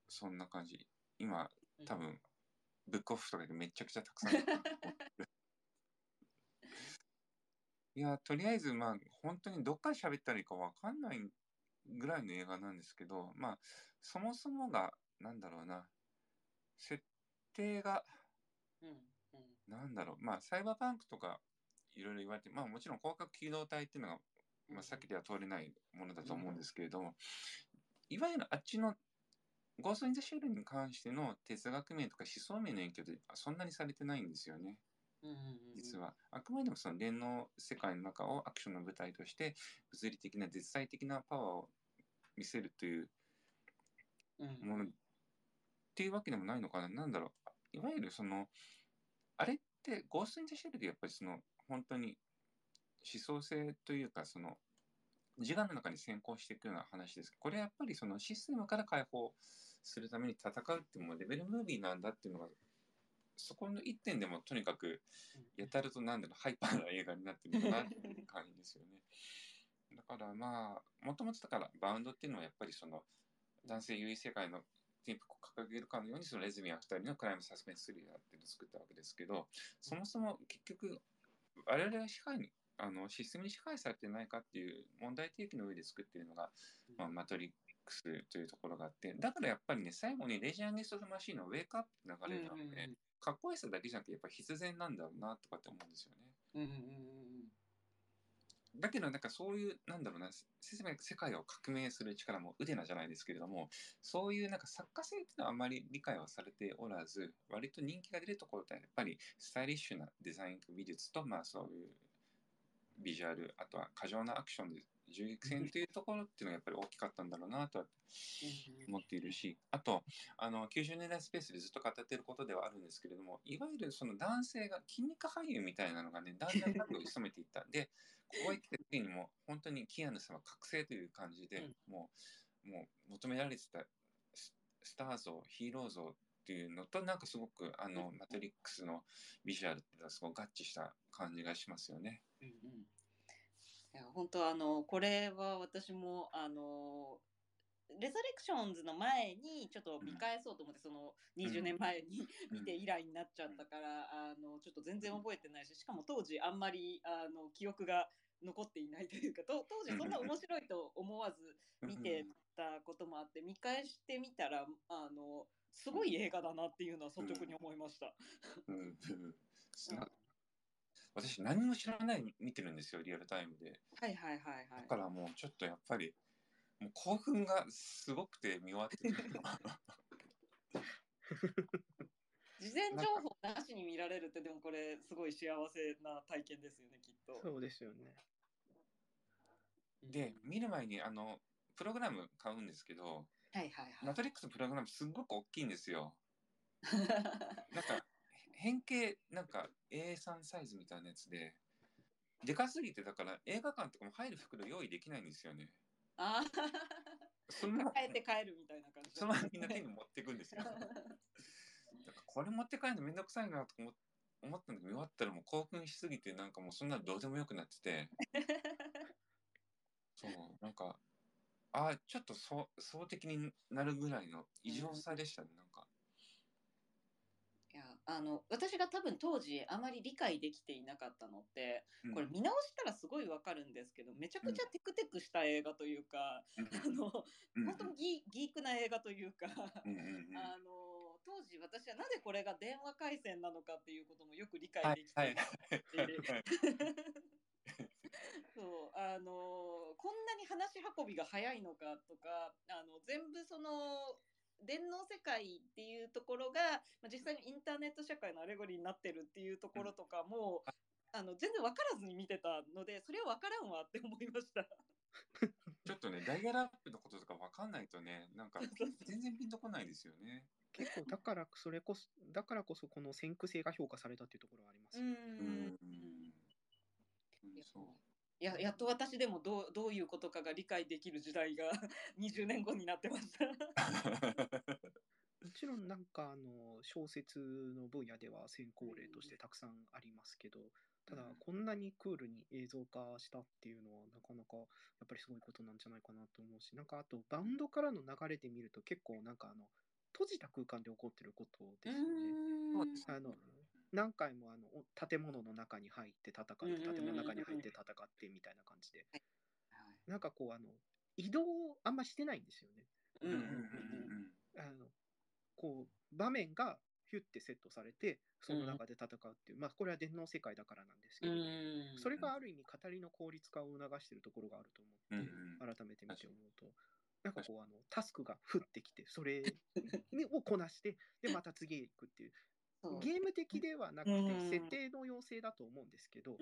そんな感じ。今、多分、ブックオフとかでめちゃくちゃたくさん。いや、とりあえず、まあ、本当にどっから喋ったらいいかわかんないぐらいの映画なんですけど、まあ、そもそもが、なんだろうな、設定が、うんうん。なんだろう、まあ、サイバーパンクとかいろいろ言われて、まあ、もちろん広角機動隊っていうのが、まあ、避けては通れないものだと思うんですけれども、いわゆるあっちのゴースト・イン・ザ・シェルに関しての哲学面とか思想面の影響ってそんなにされてないんですよね。実はあくまでもその電脳世界の中をアクションの舞台として物理的な絶対的なパワーを見せるというもの、っていうわけでもないのかな。なんだろう。いわゆるそのあれってゴースト・イン・ザ・シェルでやっぱりその本当に思想性というかその自我の中に先行していくような話です。これやっぱりそのシステムから解放するために戦うっていうもレベルムービーなんだっていうのがそこの一点でもとにかくやたらとなんだろうハイパーな映画になってるなっていう感じですよね。だからまあもともとだからバウンドっていうのはやっぱりその男性優位世界のティンプを掲げるかのようにそのレズミアン2人のクライムサスペンススリラーっていうのを作ったわけですけどそもそも結局我々は支配にあのシステムに支配されてないかっていう問題提起の上で作っているのが、まあ、マトリックスというところがあってだからやっぱりね最後にレジャーゲスト・マシーンのウェイクアップって流れるので、かっこよさだけじゃなくてやっぱ必然なんだろうなとかって思うんですよね。だけどなんかそういうなんだろうな世界を革命する力も腕なじゃないですけれどもそういうなんか作家性っていうのはあまり理解はされておらず割と人気が出るところってやっぱりスタイリッシュなデザイン美術とまあそういうビジュアルあとは過剰なアクションで銃撃戦というところっていうのがやっぱり大きかったんだろうなとは思っているしあとあの90年代スペースでずっと語っていることではあるんですけれどもいわゆるその男性が筋肉俳優みたいなのがねだんだん影を潜めていった。でここへ来た時にも本当にキアヌさんは覚醒という感じで、もうもう求められてたスター像ヒーロー像っていうのとなんかすごくあのマトリックスのビジュアルっていうのはすごく合致した感じがしますよね。うんうんや本当あのこれは私もあのレザレクションズの前にちょっと見返そうと思ってその20年前に見て以来になっちゃったからあのちょっと全然覚えてないししかも当時あんまりあの記憶が残っていないというか当時そんな面白いと思わず見てたこともあって見返してみたらあのすごい映画だなっていうのは率直に思いました。うん私何も知らない見てるんですよリアルタイムで。はいはいはいはい。だからもうちょっとやっぱりもう興奮がすごくて見終わってる。事前情報なしに見られるってでもこれすごい幸せな体験ですよねきっと。そうですよね。で見る前にあのプログラム買うんですけど、はいはいはい、マトリックスのプログラムすっごく大きいんですよ。なんか変形なんか A3 サイズみたいなやつででかすぎてだから映画館とかも入る袋用意できないんですよね。ああ。その帰って帰るみたいな感じ。そのみんな手に持っていくんですよ。だからこれ持って帰るのめんどくさいなと思思ったんだけど見終わったらもう興奮しすぎてなんかもうそんなどうでもよくなっててそうなんかああちょっとそ総的になるぐらいの異常さでしたね、あの私が多分当時あまり理解できていなかったのって、うん、これ見直したらすごいわかるんですけどめちゃくちゃテクテクした映画というか、うん、あの、うん、本当にギークな映画というか、あの当時私はなぜこれが電話回線なのかっていうこともよく理解できていなくて。そうあのこんなに話し運びが早いのかとかあの全部その電脳世界っていうところが、まあ、実際にインターネット社会のアレゴリーになってるっていうところとかも、うん、あの全然分からずに見てたのでそれは分からんわって思いました。ちょっとねダイヤラップのこととか分かんないとねなんか全然ピンとこないですよね。結構だからそれこそだからこそこの先駆性が評価されたっていうところはありますよね。うんうんそうややっと私でもどうどういうことかが理解できる時代が 20年後になってました。もちろんなんかあの小説の分野では先行例としてたくさんありますけど、ただこんなにクールに映像化したっていうのはなかなかやっぱりすごいことなんじゃないかなと思うしなんかあとバンドからの流れで見ると結構なんかあの閉じた空間で起こってることですよね。あの何回もあの建物の中に入って戦って建物の中に入って戦ってみたいな感じで、なんかこうあの移動あんましてないんですよね。あのこう場面がヒュッてセットされてその中で戦うっていう、まあこれは電脳世界だからなんですけど、それがある意味語りの効率化を促しているところがあると思って、改めて見て思うと。なんかこうあのタスクが降ってきてそれをこなしてでまた次へ行くっていうゲーム的ではなくて設定の要請だと思うんですけど、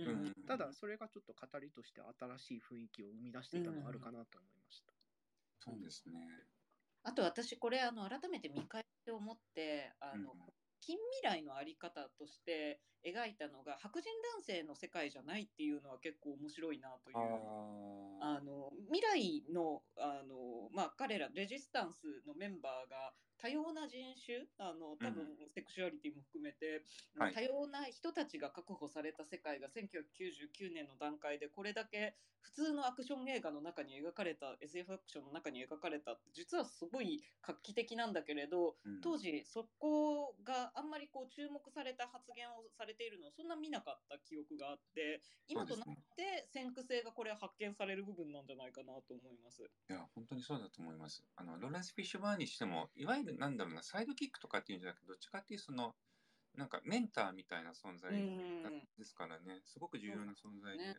ただそれがちょっと語りとして新しい雰囲気を生み出していたのがあるかなと思いました。そうですね。あと私これあの改めて見返して思ってあの、近未来の在り方として描いたのが白人男性の世界じゃないっていうのは結構面白いなというあの未来のあの、まあ、彼らレジスタンスのメンバーが多様な人種あの多分セクシュアリティも含めて、うん、多様な人たちが確保された世界が1999年の段階でこれだけ普通のアクション映画の中に描かれた SF アクションの中に描かれた実はすごい画期的なんだけれど、うん、当時そこがあんまりこう注目された発言をされているのをそんな見なかった記憶があって今となって先駆性がこれ発見される部分なんじゃないかなと思います。いや本当にそうだと思います。あのローレンス・フィッシュバーにしてもいわゆるなんだろうな、サイドキックとかっていうんじゃなくて、どっちかっていうその、なんかメンターみたいな存在ですからね、すごく重要な存在で。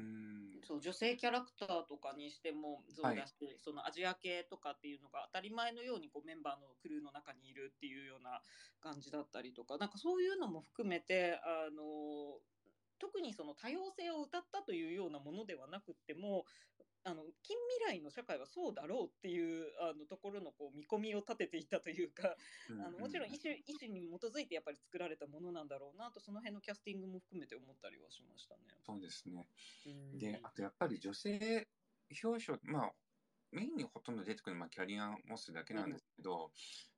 うん。そう女性キャラクターとかにしてもそうだし、はい、そのアジア系とかっていうのが当たり前のようにこうメンバーのクルーの中にいるっていうような感じだったりとかなんかそういうのも含めてあの特にその多様性を歌ったというようなものではなくってもあの近未来の社会はそうだろうっていうあのところのこう見込みを立てていたというか、あのもちろん意思意思に基づいてやっぱり作られたものなんだろうなとその辺のキャスティングも含めて思ったりはしましたね。そうですね、であとやっぱり女性表彰まあメインにほとんど出てくるのはキャリアン・モスだけなんですけど、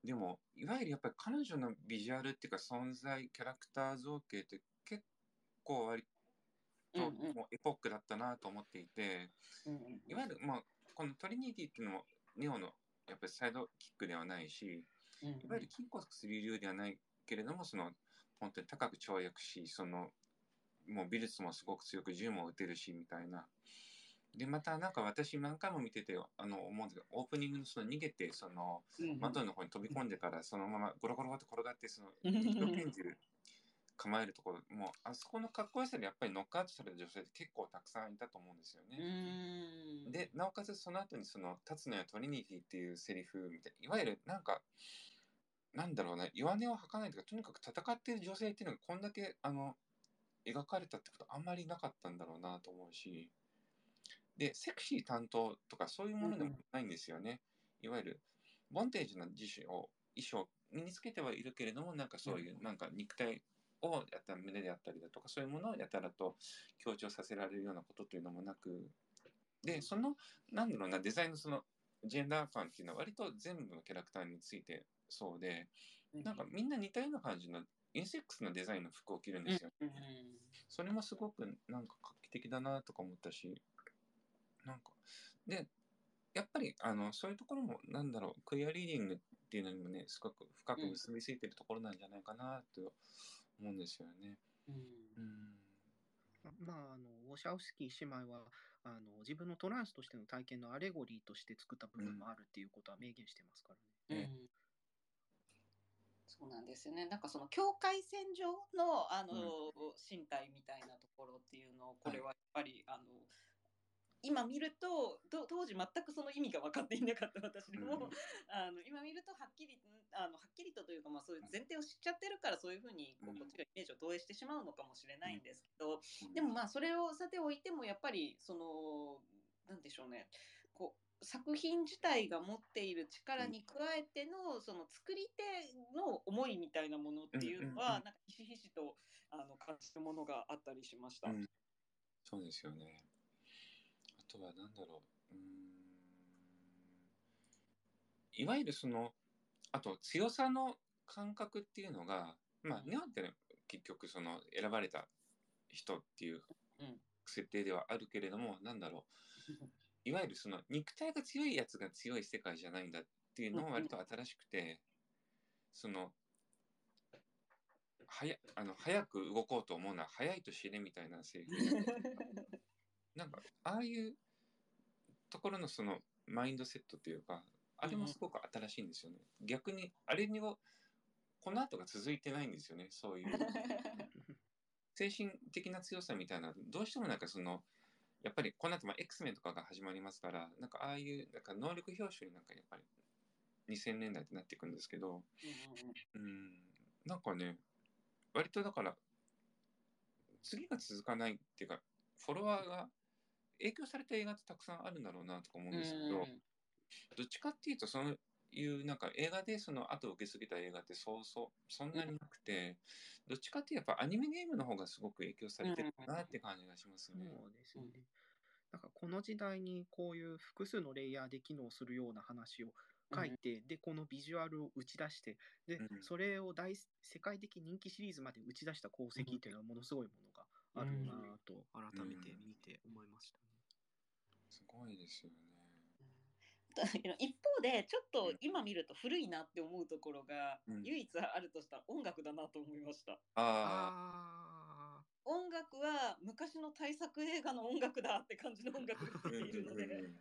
うん、でもいわゆるやっぱり彼女のビジュアルっていうか存在キャラクター造形って結構割ともうエポックだったなと思っていて、うんうん、いわゆる、まあ、このトリニティっていうのもネオのやっぱりサイドキックではないし、うんうん、いわゆる金骨する流ではないけれどもその本当に高く跳躍しそのもう美術もすごく強く銃も撃てるしみたいな。でまたなんか私何回も見ててあの思うんですけどオープニングのその逃げてその窓の方に飛び込んでからそのままゴロゴロって転がってその一度拳銃構えるところもうあそこのかっこよさでやっぱりノックアウトされた女性って結構たくさんいたと思うんですよね。でなおかつその後にその「立つのやトリニティ」っていうセリフみたいいわゆるなんかなんだろうな弱音を吐かないとかとにかく戦っている女性っていうのがこんだけあの描かれたってことあんまりなかったんだろうなと思うしでセクシー担当とかそういうものでもないんですよね。いわゆるボンテージの自主を衣装身につけてはいるけれどもなんかそういうなんか肉体をやった胸であったりだとかそういうものをやたらと強調させられるようなことというのもなくでそのなんだろうなデザインのそのジェンダー感っていうのは割と全部のキャラクターについてそうでなんかみんな似たような感じのインセックスのデザインの服を着るんですよ。それもすごくなんか画期的だなとか思ったしなんかでやっぱりあのそういうところもなんだろうクリアリーディングっていうのにもねすごく深く結びついてるところなんじゃないかなと思うんですよね。うん、うん。まあ、あのウォシャウスキー姉妹はあの自分のトランスとしての体験のアレゴリーとして作った部分もあるっていうことは明言してますからね。うん、そうなんですよね。なんかその境界線上のあの、うん、身体みたいなところっていうのをこれはやっぱり、はい、あの今見ると当時全くその意味が分かっていなかった私でも、うん、あの今見るとはっきりあのはっきりとというか、まあ、そういう前提を知っちゃってるからそういうふうにこうこっちがイメージを投影してしまうのかもしれないんですけど、うん、でもまあそれをさておいてもやっぱりそのなんでしょうね。こう作品自体が持っている力に加えてのその作り手の思いみたいなものっていうのはなんかひしひしとあの感じるものがあったりしました。うん、そうですよねとは何だろう。うん。いわゆるその、あと強さの感覚っていうのが、まあ、日本ってね、結局その選ばれた人っていう設定ではあるけれども、なんだろう。いわゆるその肉体が強いやつが強い世界じゃないんだっていうのも割と新しくて、その、はやあの早く動こうと思うのは早いと死ねみたいなセリフなんかああいうところのそのマインドセットというかあれもすごく新しいんですよね、うん、逆にあれにこの後が続いてないんですよねそういう。精神的な強さみたいな。どうしてもなんかそのやっぱりこの後まあ X メンとかが始まりますからなんかああいうなんか能力表彰になんかやっぱり2000年代ってなっていくんですけどうんなんかね割とだから次が続かないっていうかフォロワーが影響された映画ってたくさんあるんだろうなとか思うんですけど、どっちかっていうとそういうなんか映画でその後受け継げた映画ってそうそうそんなになくて、どっちかっていうとやっぱアニメゲームの方がすごく影響されてるかなって感じがしますね。そうですよね。なんかこの時代にこういう複数のレイヤーで機能するような話を書いて、でこのビジュアルを打ち出してで、うんそれを大世界的人気シリーズまで打ち出した功績っていうのはものすごいものがあるなぁと改めて見て思いましたね。すごいですよね。一方でちょっと今見ると古いなって思うところがうん。唯一あるとしたら音楽だなと思いました。ああ音楽は昔の大作映画の音楽だって感じの音楽がているので。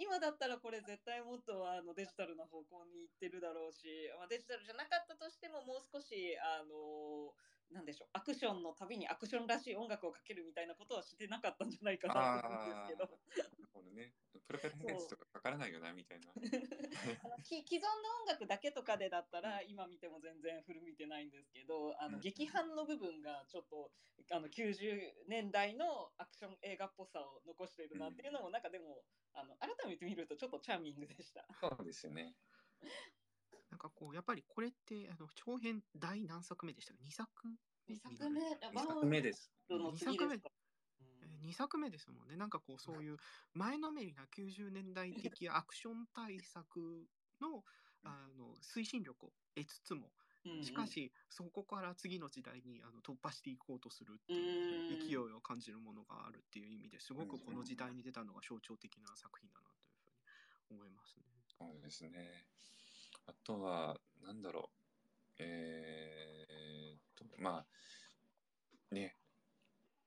今だったらこれ絶対もっとあのデジタルな方向に行ってるだろうし、まあ、デジタルじゃなかったとしてももう少しあのなんでしょうアクションのたびにアクションらしい音楽をかけるみたいなことはしてなかったんじゃないかなと思うんですけど。このね、プロペラヘとかかからないよなみたいな。既存の音楽だけとかでだったら今見ても全然古見てないんですけどあのうん劇伴の部分がちょっとあの90年代のアクション映画っぽさを残しているなっていうのもなんかでもあの改めて見るとちょっとチャーミングでした。そうですよね。なんかこうやっぱりこれってあの長編第何作目でしたか2作目2作目。2作目です。ワンの次ですか？2作目ですもんね。なんかこうそういう前のめりな90年代的アクション大作の あの推進力を得つつもうんしかしそこから次の時代にあの突破していこうとするってういうん。勢いを感じるものがあるっていう意味ですごくこの時代に出たのが象徴的な作品だなというふうに思いますね。そうですね。あとは、なんだろう。えーっと、まあ、ね。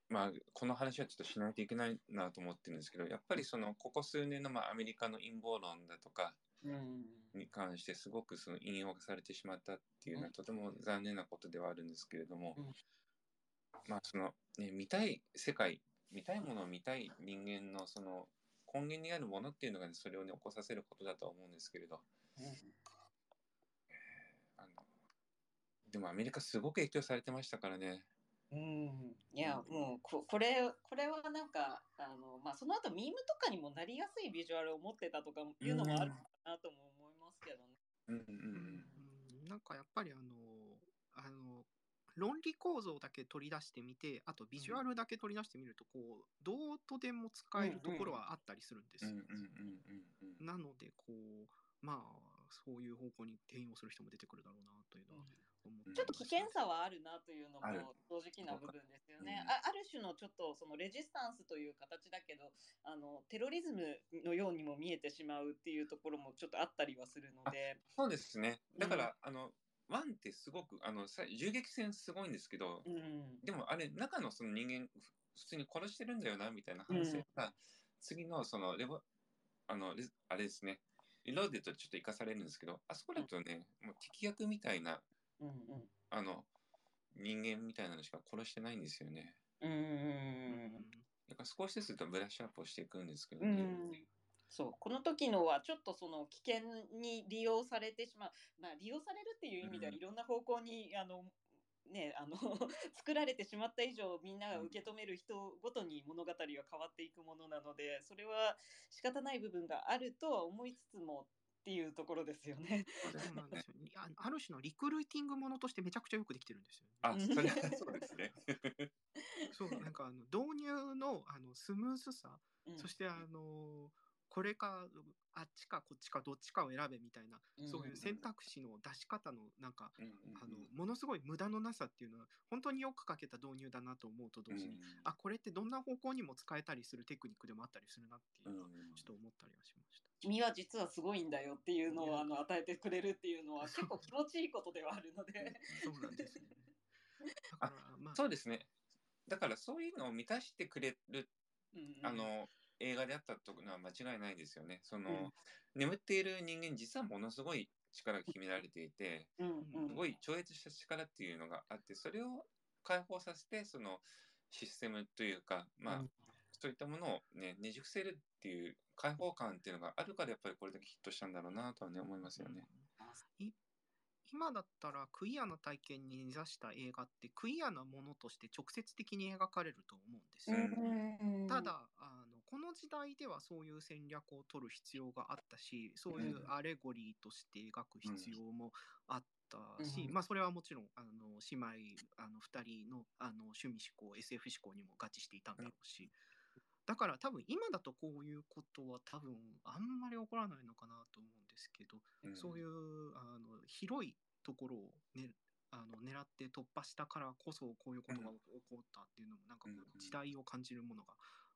まあ、この話はちょっとしないといけないなと思ってるんですけど、やっぱりその、ここ数年の、まあ、アメリカの陰謀論だとかうんに関して、すごくその引用されてしまったっていうのは、とても残念なことではあるんですけれども、うん。まあ、その、ね、見たい世界、見たいものを見たい人間の、その、根源にあるものっていうのが、ね、それをね、起こさせることだとは思うんですけれど、あのでもアメリカすごく影響されてましたからね。うん、いやもうここれこれはなんかあの、まあ、その後ミームとかにもなりやすいビジュアルを持ってたとかいうのもあるかなとも思いますけどね。うんうんうんなんかやっぱりあのあの論理構造だけ取り出してみてあとビジュアルだけ取り出してみるとこうどうとでも使えるところはあったりするんですよ。うんうんうんうんうんなのでこうまあそういう方向に転用する人も出てくるだろうなというのはちょっと危険さはあるなというのも正直な部分ですよね。うんあある種のちょっとそのレジスタンスという形だけどあのテロリズムのようにも見えてしまうっていうところもちょっとあったりはするので。そうですね。だから、あの、ワンってすごく、あの、さ銃撃戦すごいんですけど、うん。でもあれ、中のその人間、ふ普通に殺してるんだよな、みたいな話が、次のそのレボ、あの、レあれですね、リローデとちょっと生かされるんですけど、あそこだとね、もう敵役みたいな、うんうんあの、人間みたいなのしか殺してないんですよね。うんうんうんだから少しずつとブラッシュアップをしていくんですけどうね。んそうこの時のはちょっとその危険に利用されてしまう、まあ、利用されるっていう意味ではうんいろんな方向に、あのねあの 作られてしまって以上みんなが受け止める人ごとに物語は変わっていくものなのでそれは仕方ない部分があるとは思いつつもっていうところですよね。そなんですよ ねあある種のリクルーティングものとしてめちゃくちゃよくできてるんですよね。あ、それは そうですね。そうなんかあの導入のあのスムーズさうんそしてあのこれかあっちかこっちかどっちかを選べみたいな、うんそういう選択肢の出し方のなんか、うんうんうんあのものすごい無駄のなさっていうのは本当によくかけた導入だなと思うと同時に、あこれってどんな方向にも使えたりするテクニックでもあったりするなっていうのはうんちょっと思ったりはしました。君は実はすごいんだよっていうのをあの与えてくれるっていうのは 結構気持ちいいことではあるので。そうなんですよね。だからまあそうですね。だからそういうのを満たしてくれる、うんあの、映画であったというのは間違いないですよね。その、うん眠っている人間、実はものすごい力が秘められていて、うんうんすごい超越した力っていうのがあって、それを解放させて、そのシステムというか、まあ、うんそういったものをね、ねじ伏せるっていう開放感っていうのがあるから、やっぱりこれだけヒットしたんだろうなとはね、思いますよね。い今だったらクイアな体験に根ざした映画ってクイアなものとして直接的に描かれると思うんですよ。うんただあのこの時代ではそういう戦略を取る必要があったしそういうアレゴリーとして描く必要もあったし、うんまあそれはもちろんあの姉妹あの2人のあの趣味思考 SF 思考にも合致していたんだろうし。だから多分今だとこういうことは多分あんまり起こらないのかなと思うんですけど、うんそういうあの広いところを、ね、あの狙って突破したからこそこういうことが起こったっていうのもなんかこうんう時代を感じるものが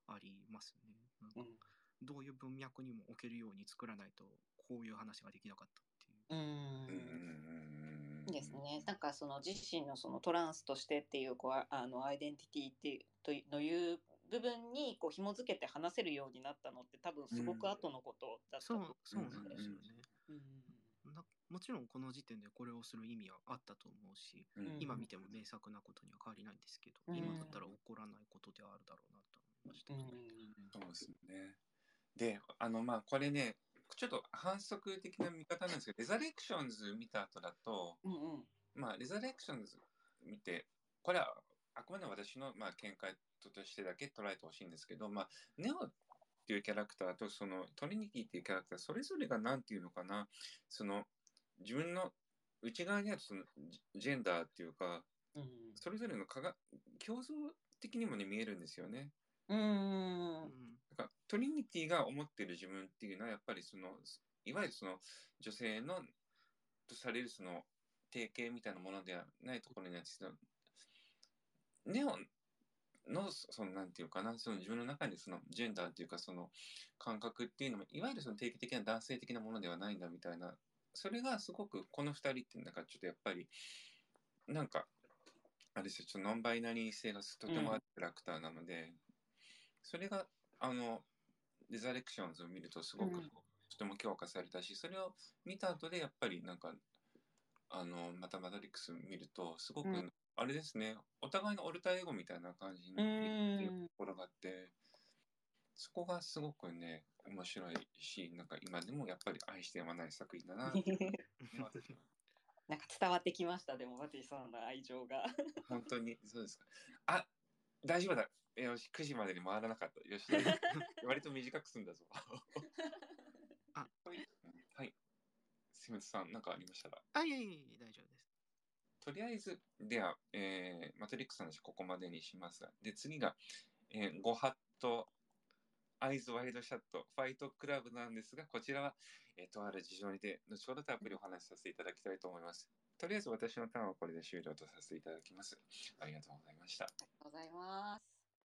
ありますね。なんかどういう文脈にも置けるように作らないとこういう話ができなかったっていう。うんうんうんうんですね。なんかその自身のそのトランスとしてっていうこうあのアイデンティティっていうというのいう部分にこう紐づけて話せるようになったのって多分すごく後のことだったとそう思そううんなんですよね。うん。なもちろんこの時点でこれをする意味はあったと思うし、うん。うん今見ても名作なことには変わりないんですけど、うん。今だったら起こらないことではあるだろうなと思いました。うん。そうですね。で、あの、まあ、これね、ちょっと反則的な見方なんですけど、レザレクションズ見た後だと、うんうん。まあ、レザレクションズ見て、これはあくまで私の、まあ、見解としてだけ捉えてほしいんですけど、まあ、ネオっていうキャラクターとそのトリニティっていうキャラクター、それぞれが何ていうのかな、その自分の内側にあるそのジジェンダーっていうか、うんそれぞれのかが共造的にもね、見えるんですよね。うんうんだからトリニティが思ってる自分っていうのはやっぱりそのいわゆるその女性のとされるその定型みたいなものではないところにあってネオのそのなんていうかなその自分の中にそのジェンダーっていうかその感覚っていうのもいわゆるその定型的な男性的なものではないんだみたいな。それがすごくこの2人ってなんかちょっとやっぱりなんかあれですよちょっとノンバイナリー性がとてもあるキャラクターなので、それがあのレザレクションズを見るとすごくうん。とても強化されたし、それを見た後でやっぱりなんかあのまたマトリックス見るとすごく、うんあれですね。お互いのオルタエゴみたいな感じにところがあってそこがすごくね面白いしなんか今でもやっぱり愛してやまない作品だな。って私はなんか伝わってきましたでもバティさんの愛情が。本当にそうですか。あ大丈夫だ。よし9時までに回らなかった。よし 割と短く済んだぞ。あ。はいはい。すみませんさん何かありましたら。あ、いえいえいえ、大丈夫です。とりあえず、では、えーマトリックスの話ここまでにしますが、で、次が、えー、ゴハット、アイズワイドシャット、ファイトクラブなんですが、こちらは、えーとある事情にて、後ほどたっぷりお話しさせていただきたいと思います。とりあえず私のターンはこれで終了とさせていただきます。ありがとうございました。ありがとうございます。